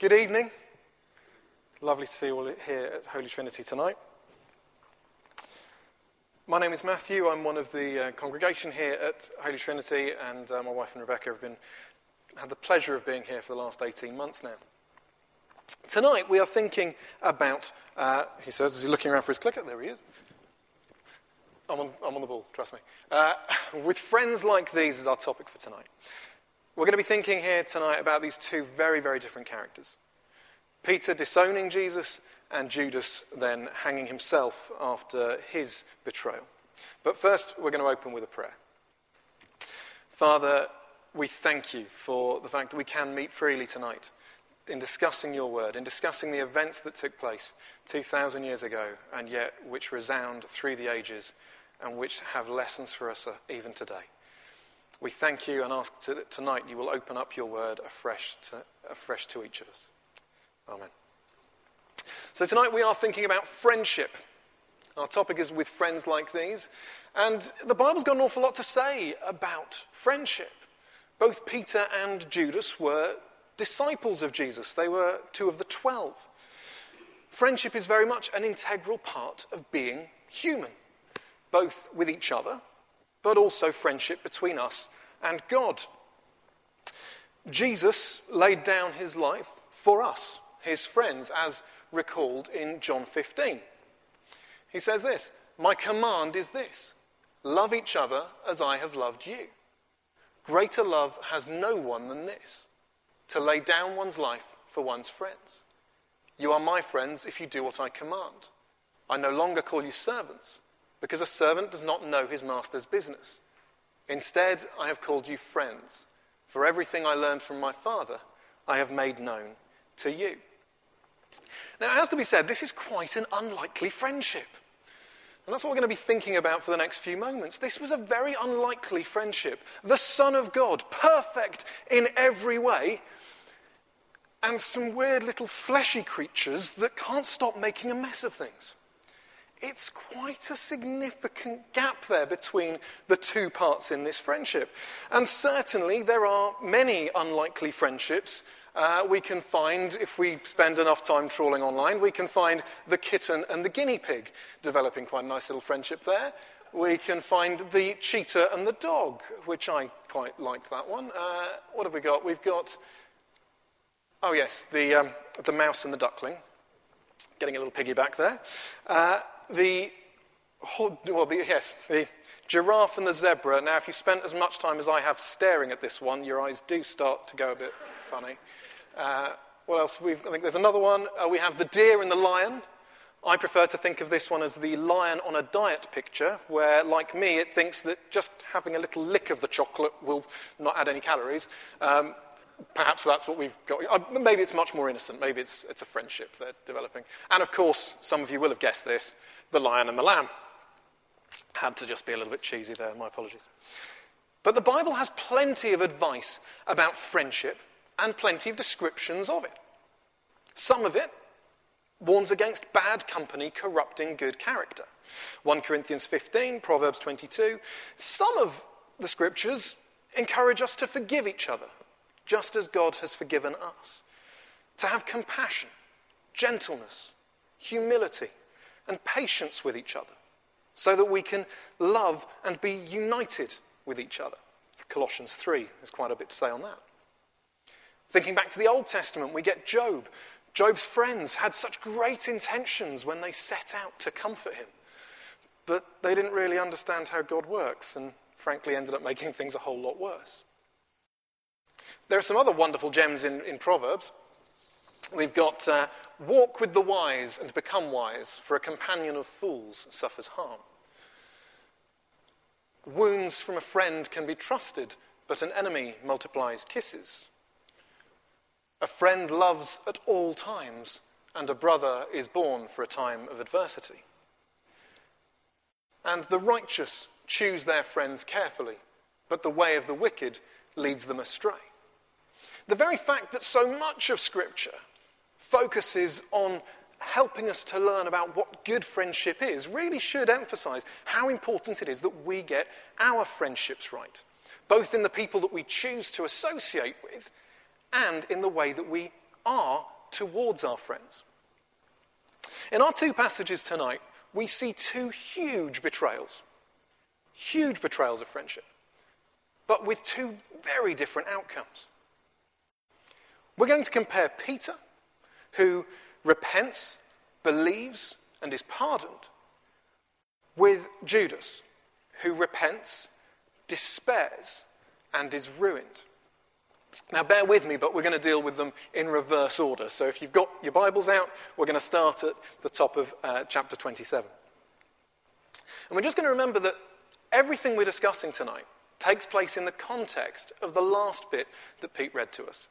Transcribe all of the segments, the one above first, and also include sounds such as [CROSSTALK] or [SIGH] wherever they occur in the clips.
Good evening. Lovely to see you all here at Holy Trinity tonight. My name is Matthew. I'm one of the uh, congregation here at Holy Trinity, and uh, my wife and Rebecca have been, had the pleasure of being here for the last 18 months now. Tonight we are thinking about, uh, he says, as he's looking around for his clicker, there he is. I'm on, I'm on the ball, trust me. Uh, with friends like these is our topic for tonight. We're going to be thinking here tonight about these two very, very different characters Peter disowning Jesus, and Judas then hanging himself after his betrayal. But first, we're going to open with a prayer. Father, we thank you for the fact that we can meet freely tonight in discussing your word, in discussing the events that took place 2,000 years ago, and yet which resound through the ages and which have lessons for us uh, even today. We thank you and ask that tonight you will open up your word afresh to, afresh to each of us. Amen. So tonight we are thinking about friendship. Our topic is with friends like these. And the Bible's got an awful lot to say about friendship. Both Peter and Judas were disciples of Jesus, they were two of the twelve. Friendship is very much an integral part of being human, both with each other, but also friendship between us and God. Jesus laid down his life for us, his friends, as recalled in John 15. He says this My command is this love each other as I have loved you. Greater love has no one than this to lay down one's life for one's friends. You are my friends if you do what I command. I no longer call you servants, because a servant does not know his master's business. Instead, I have called you friends, for everything I learned from my Father, I have made known to you. Now, it has to be said, this is quite an unlikely friendship. And that's what we're going to be thinking about for the next few moments. This was a very unlikely friendship. The Son of God, perfect in every way, and some weird little fleshy creatures that can't stop making a mess of things. It's quite a significant gap there between the two parts in this friendship. And certainly there are many unlikely friendships uh, we can find, if we spend enough time trawling online, we can find the kitten and the guinea pig developing quite a nice little friendship there. We can find the cheetah and the dog, which I quite liked that one. Uh, what have we got? We've got, oh yes, the, um, the mouse and the duckling. Getting a little piggyback there. Uh, the, well, the, yes, the giraffe and the zebra. Now, if you spent as much time as I have staring at this one, your eyes do start to go a bit funny. Uh, what else? We've, I think there's another one. Uh, we have the deer and the lion. I prefer to think of this one as the lion on a diet picture, where, like me, it thinks that just having a little lick of the chocolate will not add any calories. Um, perhaps that's what we've got. Uh, maybe it's much more innocent. Maybe it's, it's a friendship they're developing. And of course, some of you will have guessed this the lion and the lamb. Had to just be a little bit cheesy there, my apologies. But the Bible has plenty of advice about friendship and plenty of descriptions of it. Some of it warns against bad company corrupting good character. 1 Corinthians 15, Proverbs 22. Some of the scriptures encourage us to forgive each other, just as God has forgiven us, to have compassion, gentleness, humility, and patience with each other, so that we can love and be united with each other. Colossians 3, has quite a bit to say on that. Thinking back to the Old Testament, we get Job. Job's friends had such great intentions when they set out to comfort him, but they didn't really understand how God works and frankly ended up making things a whole lot worse. There are some other wonderful gems in, in Proverbs. We've got uh, walk with the wise and become wise, for a companion of fools suffers harm. Wounds from a friend can be trusted, but an enemy multiplies kisses. A friend loves at all times, and a brother is born for a time of adversity. And the righteous choose their friends carefully, but the way of the wicked leads them astray. The very fact that so much of Scripture focuses on helping us to learn about what good friendship is really should emphasize how important it is that we get our friendships right, both in the people that we choose to associate with and in the way that we are towards our friends. In our two passages tonight, we see two huge betrayals. Huge betrayals of friendship, but with two very different outcomes. We're going to compare Peter, who repents, believes, and is pardoned, with Judas, who repents, despairs, and is ruined. Now, bear with me, but we're going to deal with them in reverse order. So, if you've got your Bibles out, we're going to start at the top of uh, chapter 27. And we're just going to remember that everything we're discussing tonight takes place in the context of the last bit that Pete read to us.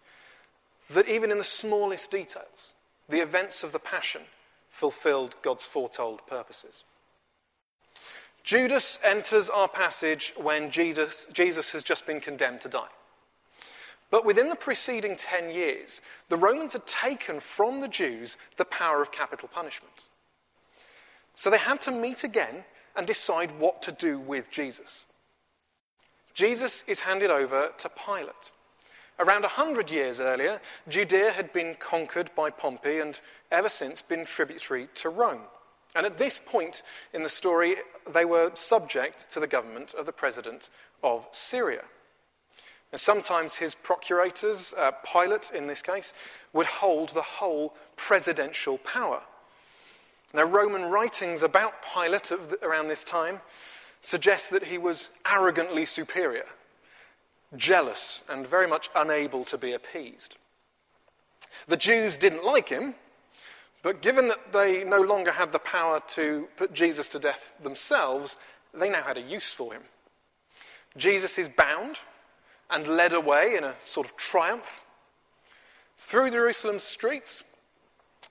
That even in the smallest details, the events of the Passion fulfilled God's foretold purposes. Judas enters our passage when Jesus, Jesus has just been condemned to die. But within the preceding 10 years, the Romans had taken from the Jews the power of capital punishment. So they had to meet again and decide what to do with Jesus. Jesus is handed over to Pilate. Around 100 years earlier, Judea had been conquered by Pompey and ever since been tributary to Rome. And at this point in the story, they were subject to the government of the president of Syria. And sometimes his procurators, uh, Pilate in this case, would hold the whole presidential power. Now, Roman writings about Pilate around this time suggest that he was arrogantly superior, jealous, and very much unable to be appeased. The Jews didn't like him, but given that they no longer had the power to put Jesus to death themselves, they now had a use for him. Jesus is bound and led away in a sort of triumph through Jerusalem's streets.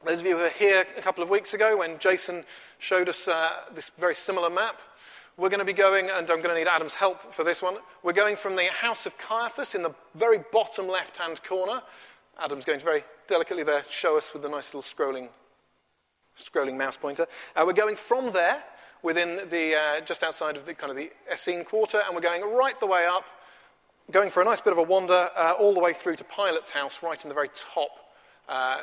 Those of you who were here a couple of weeks ago when Jason showed us uh, this very similar map, we're going to be going, and I'm going to need Adam's help for this one. We're going from the house of Caiaphas in the very bottom left hand corner. Adam's going to very delicately there show us with the nice little scrolling, scrolling mouse pointer. Uh, we're going from there within the, uh, just outside of the kind of the Essene quarter, and we're going right the way up going for a nice bit of a wander uh, all the way through to Pilate's house, right in the very top uh,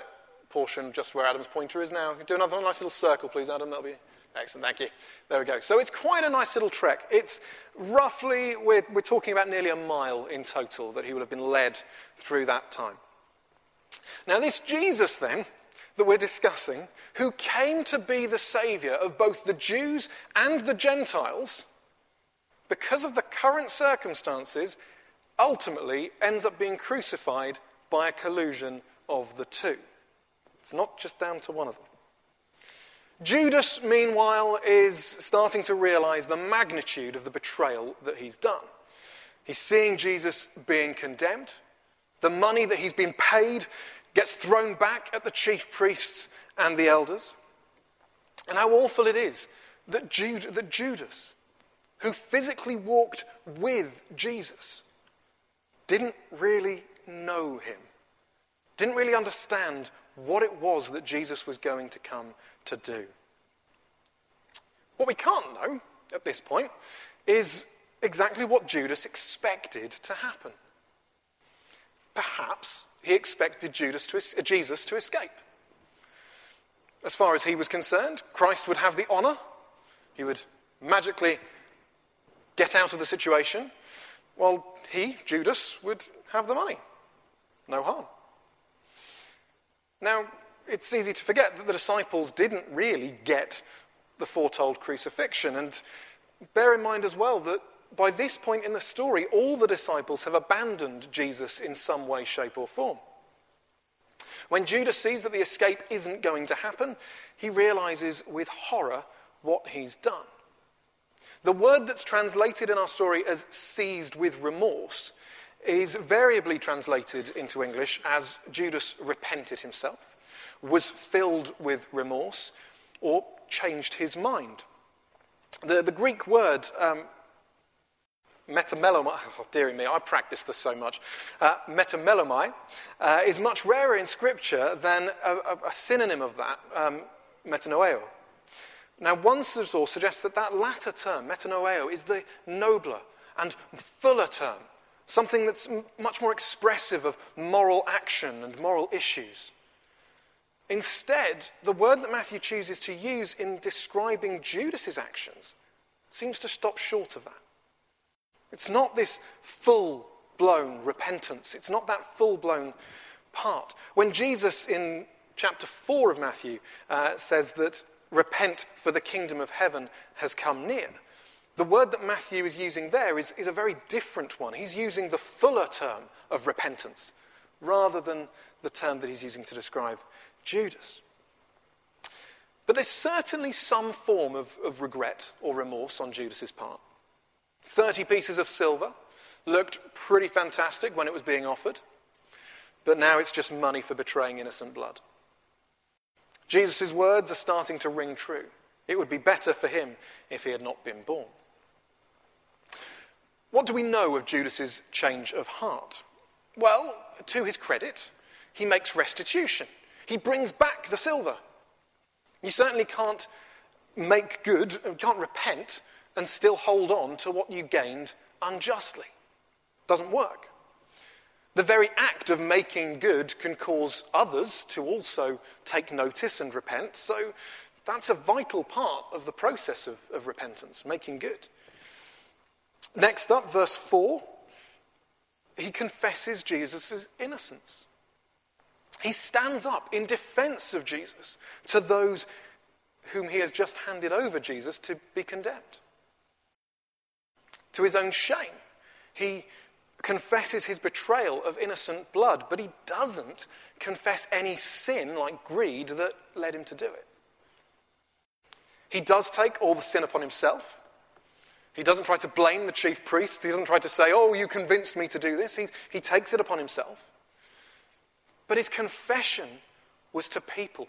portion, just where Adam's pointer is now. Do another nice little circle, please, Adam. That'll be excellent. Thank you. There we go. So it's quite a nice little trek. It's roughly, we're, we're talking about nearly a mile in total that he would have been led through that time. Now, this Jesus, then, that we're discussing, who came to be the Saviour of both the Jews and the Gentiles, because of the current circumstances, ultimately ends up being crucified by a collusion of the two. It's not just down to one of them. Judas, meanwhile, is starting to realize the magnitude of the betrayal that he's done. He's seeing Jesus being condemned. The money that he's been paid gets thrown back at the chief priests and the elders. And how awful it is that, Jude, that Judas, who physically walked with Jesus, didn't really know him, didn't really understand what it was that Jesus was going to come to do. What we can't know at this point is exactly what Judas expected to happen. Perhaps he expected Judas to, Jesus to escape. As far as he was concerned, Christ would have the honor. He would magically get out of the situation, while he, Judas, would have the money. No harm. Now, it's easy to forget that the disciples didn't really get the foretold crucifixion. And bear in mind as well that by this point in the story, all the disciples have abandoned Jesus in some way, shape, or form. When Judas sees that the escape isn't going to happen, he realizes with horror what he's done. The word that's translated in our story as seized with remorse is variably translated into English as Judas repented himself, was filled with remorse, or changed his mind. The, the Greek word um, metamelomai, [LAUGHS] oh, dearie me, I practice this so much. Uh, metamelomai uh, is much rarer in Scripture than a, a, a synonym of that, um, metanoeo. Now, one source suggests that that latter term, metanoeo, is the nobler and fuller term, something that's much more expressive of moral action and moral issues. Instead, the word that Matthew chooses to use in describing Judas's actions seems to stop short of that. It's not this full blown repentance, it's not that full blown part. When Jesus in chapter 4 of Matthew uh, says that repent for the kingdom of heaven has come near, the word that Matthew is using there is, is a very different one. He's using the fuller term of repentance rather than the term that he's using to describe Judas. But there's certainly some form of, of regret or remorse on Judas's part. 30 pieces of silver looked pretty fantastic when it was being offered, but now it's just money for betraying innocent blood. Jesus' words are starting to ring true. It would be better for him if he had not been born. What do we know of Judas's change of heart? Well, to his credit, he makes restitution. He brings back the silver. You certainly can't make good, you can't repent and still hold on to what you gained unjustly. It Doesn't work. The very act of making good can cause others to also take notice and repent, so that's a vital part of the process of, of repentance, making good. Next up, verse 4, he confesses Jesus' innocence. He stands up in defense of Jesus to those whom he has just handed over Jesus to be condemned. To his own shame, he confesses his betrayal of innocent blood, but he doesn't confess any sin like greed that led him to do it. He does take all the sin upon himself. He doesn't try to blame the chief priests. He doesn't try to say, Oh, you convinced me to do this. He, he takes it upon himself. But his confession was to people,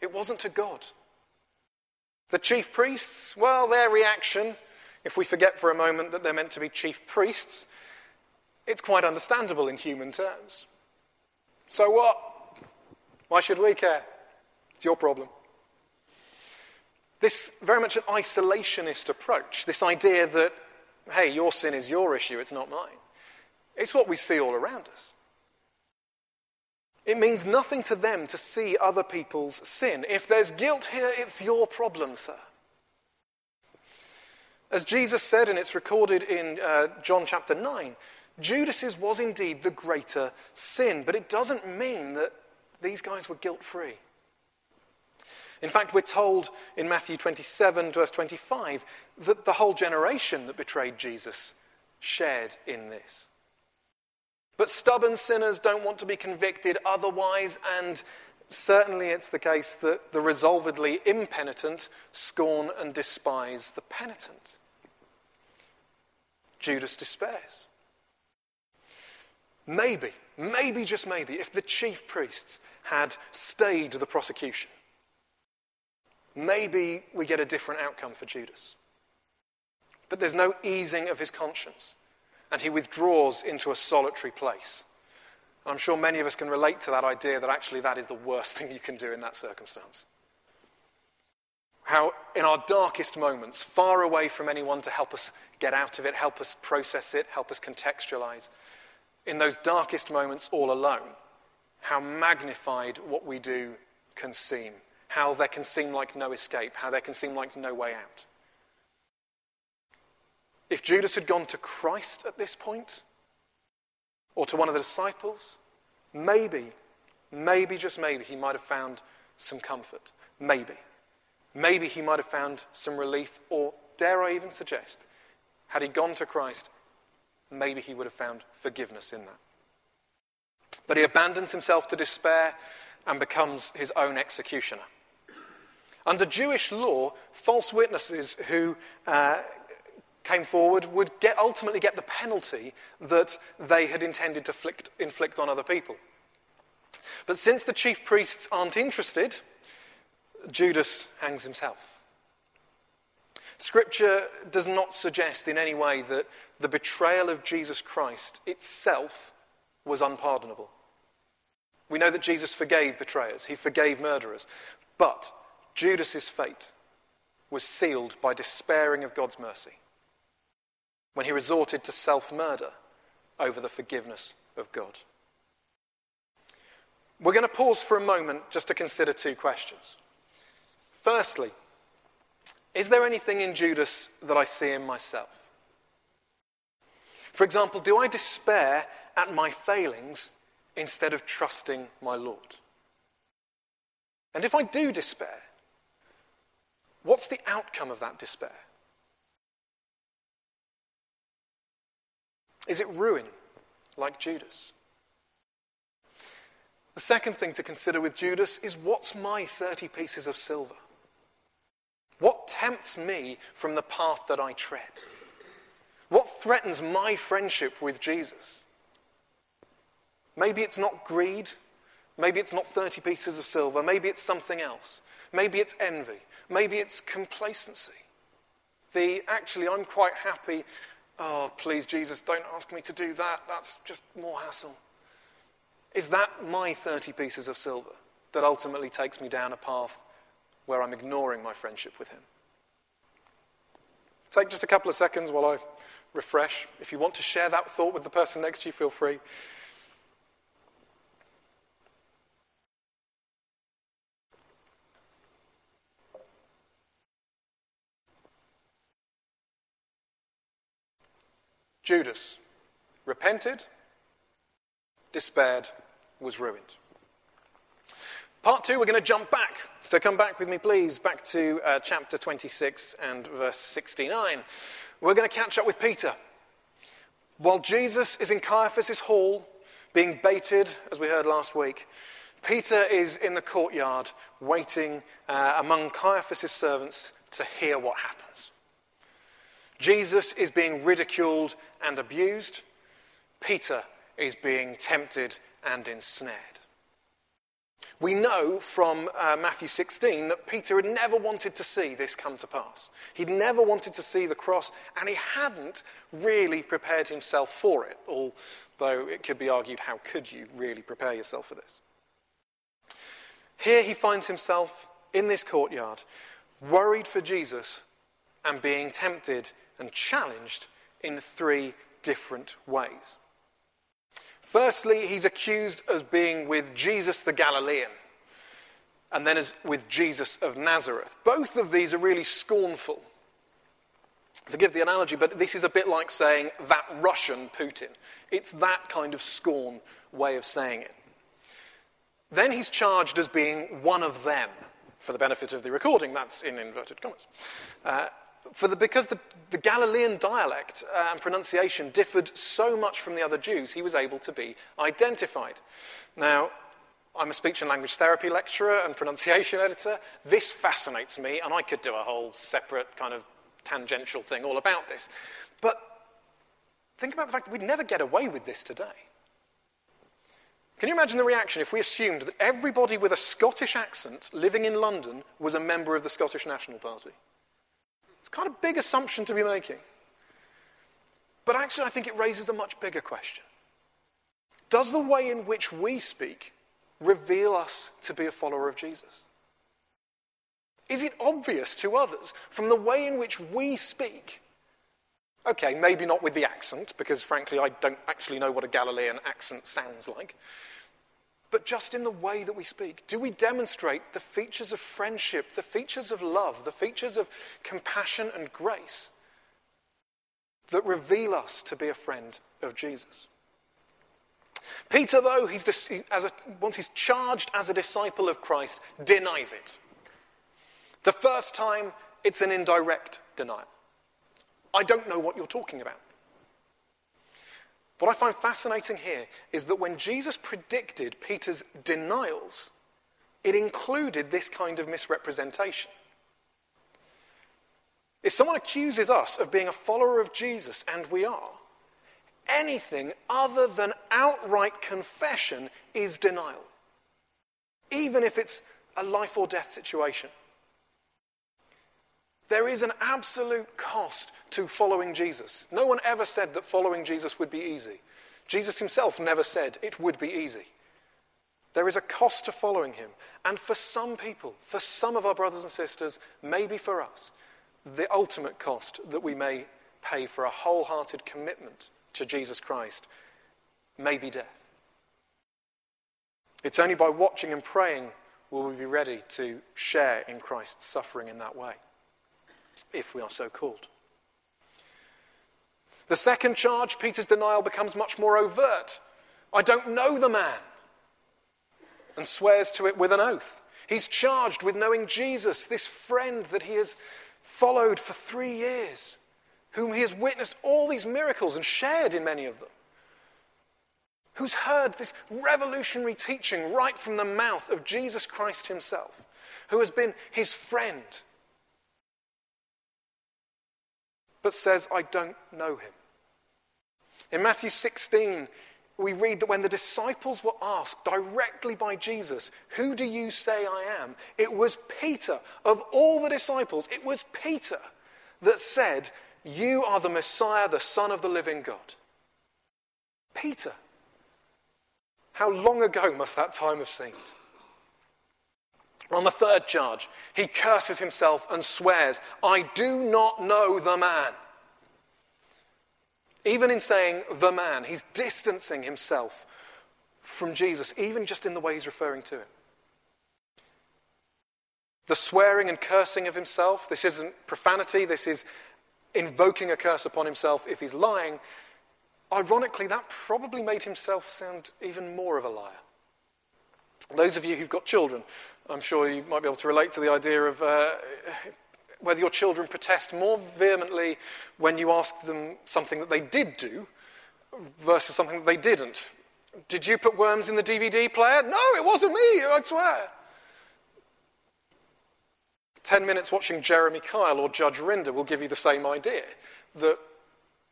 it wasn't to God. The chief priests, well, their reaction, if we forget for a moment that they're meant to be chief priests, it's quite understandable in human terms. So what? Why should we care? It's your problem. This very much an isolationist approach, this idea that, hey, your sin is your issue, it's not mine. It's what we see all around us. It means nothing to them to see other people's sin. If there's guilt here, it's your problem, sir. As Jesus said, and it's recorded in uh, John chapter 9, Judas's was indeed the greater sin, but it doesn't mean that these guys were guilt free. In fact, we're told in Matthew 27, verse 25, that the whole generation that betrayed Jesus shared in this. But stubborn sinners don't want to be convicted otherwise, and certainly it's the case that the resolvedly impenitent scorn and despise the penitent. Judas despairs. Maybe, maybe, just maybe, if the chief priests had stayed the prosecution, maybe we get a different outcome for Judas. But there's no easing of his conscience and he withdraws into a solitary place. And I'm sure many of us can relate to that idea that actually that is the worst [LAUGHS] thing you can do in that circumstance. How, in our darkest moments, far away from anyone to help us get out of it, help us process it, help us contextualize, in those darkest moments all alone, how magnified what we do can seem, how there can seem like no escape, how there can seem like no way out. If Judas had gone to Christ at this point, or to one of the disciples, maybe, maybe, just maybe, he might have found some comfort. Maybe. Maybe he might have found some relief, or dare I even suggest, had he gone to Christ, maybe he would have found forgiveness in that. But he abandons himself to despair and becomes his own executioner. Under Jewish law, false witnesses who uh, came forward would get, ultimately get the penalty that they had intended to flict, inflict on other people. But since the chief priests aren't interested, Judas hangs himself. Scripture does not suggest in any way that the betrayal of Jesus Christ itself was unpardonable. We know that Jesus forgave betrayers, he forgave murderers. But Judas's fate was sealed by despairing of God's mercy when he resorted to self murder over the forgiveness of God. we're going to pause for a moment just to consider two questions. Firstly, is there anything in Judas that I see in myself? For example, do I despair at my failings instead of trusting my Lord? And if I do despair, what's the outcome of that despair? Is it ruin, like Judas? The second thing to consider with Judas is what's my 30 pieces of silver? What tempts me from the path that I tread? What threatens my friendship with Jesus? Maybe it's not greed. Maybe it's not 30 pieces of silver. Maybe it's something else. Maybe it's envy. Maybe it's complacency. The actually, I'm quite happy. Oh, please, Jesus, don't ask me to do that. That's just more hassle. Is that my 30 pieces of silver that ultimately takes me down a path where I'm ignoring my friendship with Him? Take just a couple of seconds while I refresh. If you want to share that thought with the person next to you, feel free. Judas repented, despaired, was ruined. Part two, we're going to jump back. So come back with me, please, back to uh, chapter 26 and verse 69. We're going to catch up with Peter. While Jesus is in Caiaphas' hall, being baited, as we heard last week, Peter is in the courtyard waiting uh, among Caiaphas' servants to hear what happens. Jesus is being ridiculed and abused. Peter is being tempted and ensnared. We know from uh, Matthew 16 that Peter had never wanted to see this come to pass. He'd never wanted to see the cross, and he hadn't really prepared himself for it, although it could be argued how could you really prepare yourself for this? Here he finds himself in this courtyard, worried for Jesus and being tempted and challenged in three different ways. Firstly, he's accused of being with Jesus the Galilean, and then as with Jesus of Nazareth. Both of these are really scornful. Forgive the analogy, but this is a bit like saying that Russian Putin. It's that kind of scorn way of saying it. Then he's charged as being one of them. For the benefit of the recording, that's in inverted commas. Uh, for the, because the, the Galilean dialect uh, and pronunciation differed so much from the other Jews, he was able to be identified. Now, I'm a speech and language therapy lecturer and pronunciation [LAUGHS] editor. This fascinates me, and I could do a whole separate kind of tangential thing all about this. But think about the fact that we'd never get away with this today. Can you imagine the reaction if we assumed that everybody with a Scottish accent living in London was a member of the Scottish National Party? Kind of big assumption to be making. But actually, I think it raises a much bigger question. Does the way in which we speak reveal us to be a follower of Jesus? Is it obvious to others from the way in which we speak? Okay, maybe not with the accent, because frankly, I don't actually know what a Galilean accent sounds like but just in the way that we speak. Do we demonstrate the features of friendship, the features of love, the features of compassion and grace that reveal us to be a friend of Jesus? Peter, though, he's, as a, once he's charged as a disciple of Christ, denies it. The first time, it's an indirect denial. I don't know what you're talking about. What I find fascinating here is that when Jesus predicted Peter's denials, it included this kind of misrepresentation. If someone accuses us of being a follower of Jesus, and we are, anything other than outright confession is denial, even if it's a life or death situation. There is an absolute cost to following Jesus. No one ever said that following Jesus would be easy. Jesus himself never said it would be easy. There is a cost to following him. And for some people, for some of our brothers and sisters, maybe for us, the ultimate cost that we may pay for a wholehearted commitment to Jesus Christ may be death. It's only by watching and praying will we be ready to share in Christ's suffering in that way, if we are so called. The second charge, Peter's denial becomes much more overt. I don't know the man, and swears to it with an oath. He's charged with knowing Jesus, this friend that he has followed for three years, whom he has witnessed all these miracles and shared in many of them who's heard this revolutionary teaching right from the mouth of Jesus Christ himself, who has been his friend, but says, I don't know him. In Matthew 16, we read that when the disciples were asked directly by Jesus, Who do you say I am? It was Peter. Of all the disciples, it was Peter that said, You are the Messiah, the Son of the living God. Peter. How long ago must that time have seemed? On the third charge, he curses himself and swears, I do not know the man. Even in saying the man, he's distancing himself from Jesus, even just in the way he's referring to him. The swearing and cursing of himself, this isn't profanity, this is invoking a curse upon himself if he's lying. Ironically, that probably made himself sound even more of a liar. Those of you who've got children, I'm sure you might be able to relate to the idea of uh, whether your children protest more vehemently when you ask them something that they did do versus something that they didn't. Did you put worms in the DVD player? No, it wasn't me, I swear. Ten minutes watching Jeremy Kyle or Judge Rinder will give you the same idea that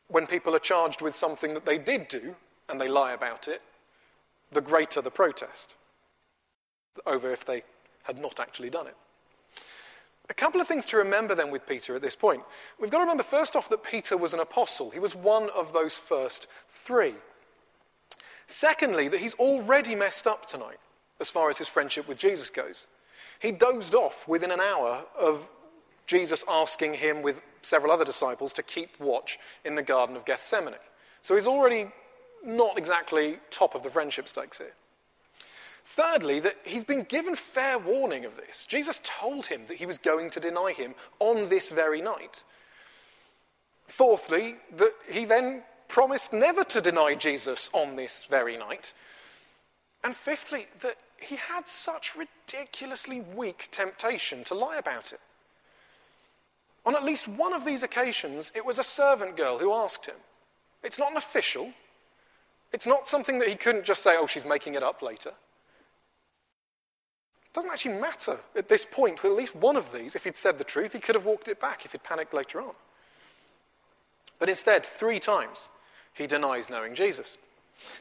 when people are charged with something that they did do and they lie about it, the greater the protest over if they had not actually done it. A couple of things to remember then with Peter at this point. We've got to remember, first off, that Peter was an apostle. He was one of those first three. Secondly, that he's already messed up tonight as far as his friendship with Jesus goes. He dozed off within an hour of Jesus asking him with several other disciples to keep watch in the Garden of Gethsemane. So he's already not exactly top of the friendship stakes here. Thirdly, that he's been given fair warning of this. Jesus told him that he was going to deny him on this very night. Fourthly, that he then promised never to deny Jesus on this very night. And fifthly, that he had such ridiculously weak temptation to lie about it. On at least one of these occasions, it was a servant girl who asked him. It's not an official. It's not something that he couldn't just say, oh, she's making it up later. It doesn't actually matter at this point with at least one of these. If he'd said the truth, he could have walked it back if he'd panicked later on. But instead, three times, he denies knowing Jesus.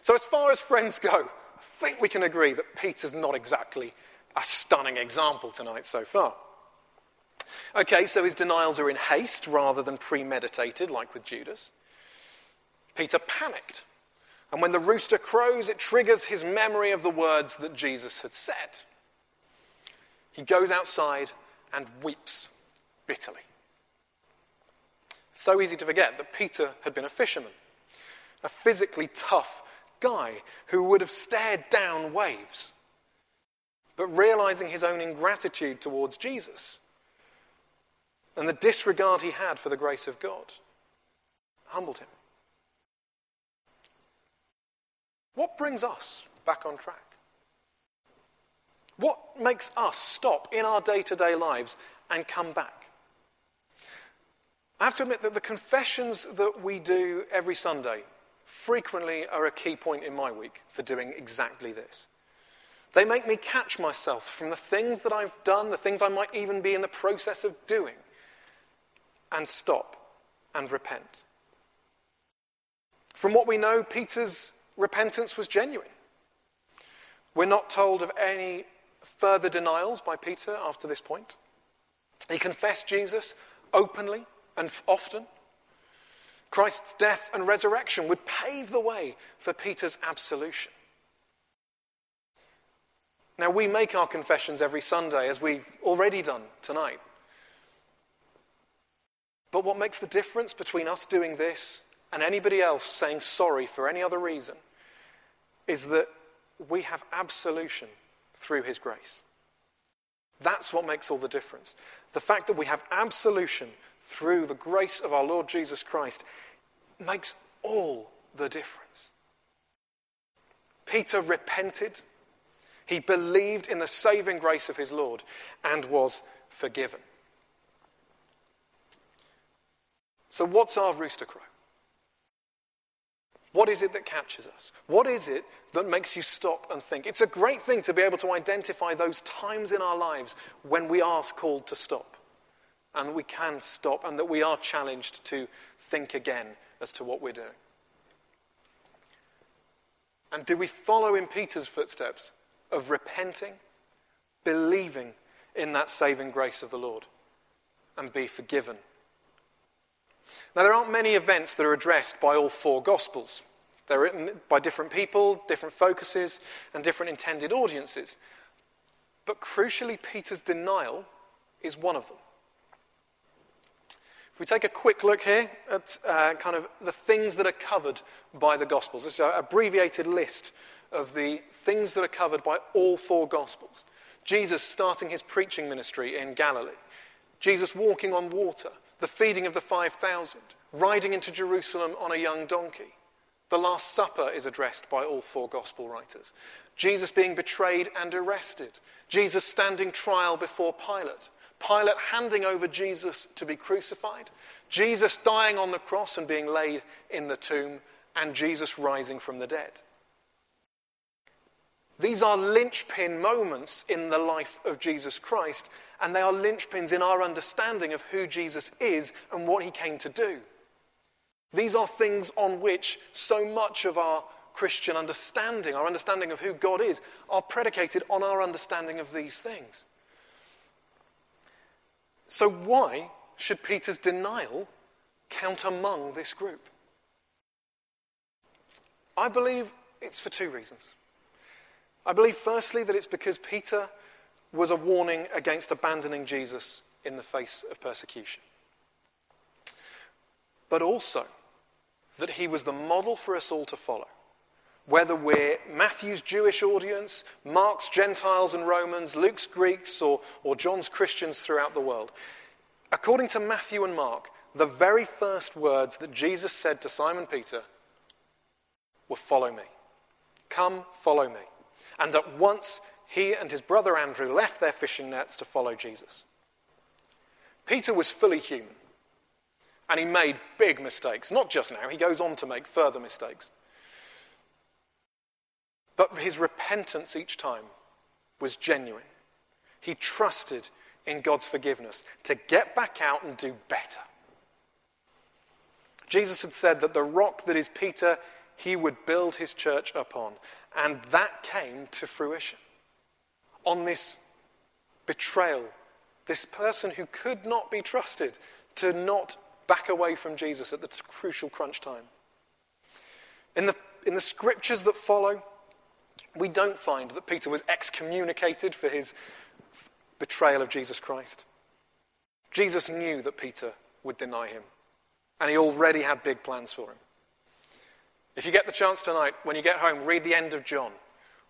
So, as far as friends go, I think we can agree that Peter's not exactly a stunning example tonight so far. Okay, so his denials are in haste rather than premeditated, like with Judas. Peter panicked. And when the rooster crows, it triggers his memory of the words that Jesus had said. He goes outside and weeps bitterly. So easy to forget that Peter had been a fisherman, a physically tough guy who would have stared down waves. But realizing his own ingratitude towards Jesus, and the disregard he had for the grace of God humbled him. What brings us back on track? What makes us stop in our day to day lives and come back? I have to admit that the confessions that we do every Sunday frequently are a key point in my week for doing exactly this. They make me catch myself from the things that I've done, the things I might even be in the process of doing, and stop and repent. From what we know, Peter's repentance was genuine. We're not told of any further denials by Peter after this point. He confessed Jesus openly and often. Christ's death and resurrection would pave the way for Peter's absolution. Now, we make our confessions every Sunday, as we've already done tonight. But what makes the difference between us doing this and anybody else saying sorry for any other reason is that we have absolution through his grace. That's what makes all the difference. The fact that we have absolution through the grace of our Lord Jesus Christ makes all the difference. Peter repented, he believed in the saving grace of his Lord, and was forgiven. So, what's our rooster crow? What is it that catches us? What is it that makes you stop and think? It's a great thing to be able to identify those times in our lives when we are called to stop, and we can stop, and that we are challenged to think again as to what we're doing. And do we follow in Peter's footsteps of repenting, believing in that saving grace of the Lord, and be forgiven now, there aren't many events that are addressed by all four Gospels. They're written by different people, different focuses, and different intended audiences. But crucially, Peter's denial is one of them. If we take a quick look here at uh, kind of the things that are covered by the Gospels, this is an abbreviated list of the things that are covered by all four Gospels. Jesus starting his preaching ministry in Galilee, Jesus walking on water, the feeding of the 5,000, riding into Jerusalem on a young donkey. The Last Supper is addressed by all four gospel writers. Jesus being betrayed and arrested. Jesus standing trial before Pilate. Pilate handing over Jesus to be crucified. Jesus dying on the cross and being laid in the tomb. And Jesus rising from the dead. These are linchpin moments in the life of Jesus Christ, and they are linchpins in our understanding of who Jesus is and what he came to do. These are things on which so much of our Christian understanding, our understanding of who God is, are predicated on our understanding of these things. So, why should Peter's denial count among this group? I believe it's for two reasons. I believe, firstly, that it's because Peter was a warning against abandoning Jesus in the face of persecution. But also that he was the model for us all to follow. Whether we're Matthew's Jewish audience, Mark's Gentiles and Romans, Luke's Greeks, or, or John's Christians throughout the world. According to Matthew and Mark, the very first words that Jesus said to Simon Peter were, Follow me. Come, follow me. And at once he and his brother Andrew left their fishing nets to follow Jesus. Peter was fully human, and he made big mistakes. Not just now, he goes on to make further mistakes. But his repentance each time was genuine. He trusted in God's forgiveness to get back out and do better. Jesus had said that the rock that is Peter, he would build his church upon. And that came to fruition on this betrayal, this person who could not be trusted to not back away from Jesus at the crucial crunch time. In the, in the scriptures that follow, we don't find that Peter was excommunicated for his betrayal of Jesus Christ. Jesus knew that Peter would deny him, and he already had big plans for him. If you get the chance tonight, when you get home, read the end of John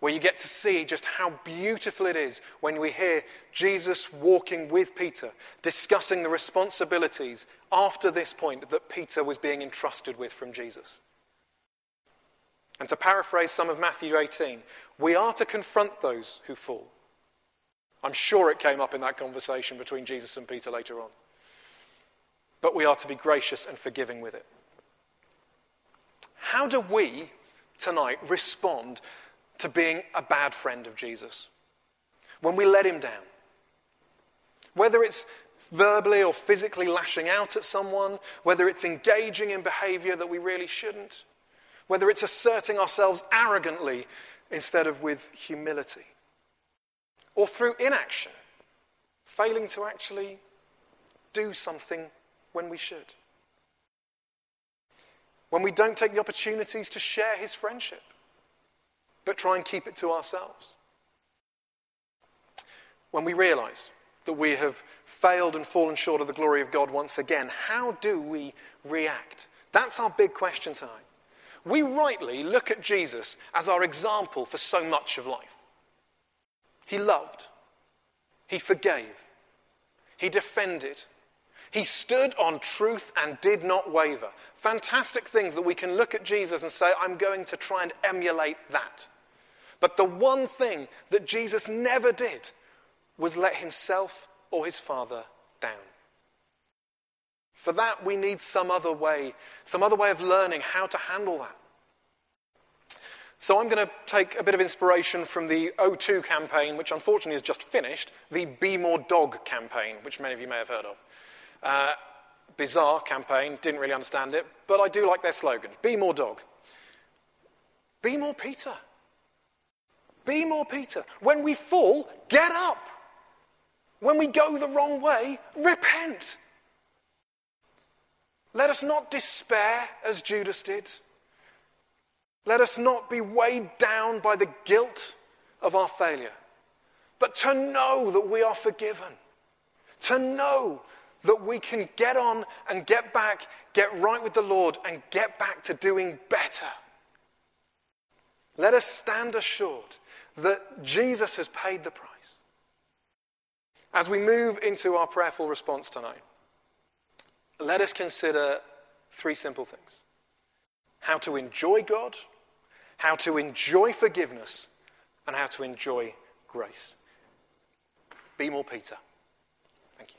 where you get to see just how beautiful it is when we hear Jesus walking with Peter, discussing the responsibilities after this point that Peter was being entrusted with from Jesus. And to paraphrase some of Matthew 18, we are to confront those who fall. I'm sure it came up in that conversation between Jesus and Peter later on. But we are to be gracious and forgiving with it. How do we tonight respond to being a bad friend of Jesus. When we let him down. Whether it's verbally or physically lashing out at someone, whether it's engaging in behavior that we really shouldn't, whether it's asserting ourselves arrogantly instead of with humility, or through inaction, failing to actually do something when we should. When we don't take the opportunities to share his friendship but try and keep it to ourselves. When we realize that we have failed and fallen short of the glory of God once again, how do we react? That's our big question tonight. we rightly look at Jesus as our example for so much of life. He loved, he forgave, he defended, he stood on truth and did not waver. Fantastic things that we can look at Jesus and say, I'm going to try and emulate that. But the one thing that Jesus never did was let himself or his Father down. For that, we need some other way, some other way of learning how to handle that. So I'm going to take a bit of inspiration from the O2 campaign, which unfortunately has just finished, the Be More Dog campaign, which many of you may have heard of. Uh, bizarre campaign, didn't really understand it, but I do like their slogan Be More Dog. Be more Peter. Be more Peter. When we fall, get up. When we go the wrong way, repent. Let us not despair as Judas did. Let us not be weighed down by the guilt of our failure, but to know that we are forgiven, to know that we can get on and get back, get right with the Lord, and get back to doing better. Let us stand assured that Jesus has paid the price. As we move into our prayerful response tonight, let us consider three simple things how to enjoy God, how to enjoy forgiveness, and how to enjoy grace. Be more Peter.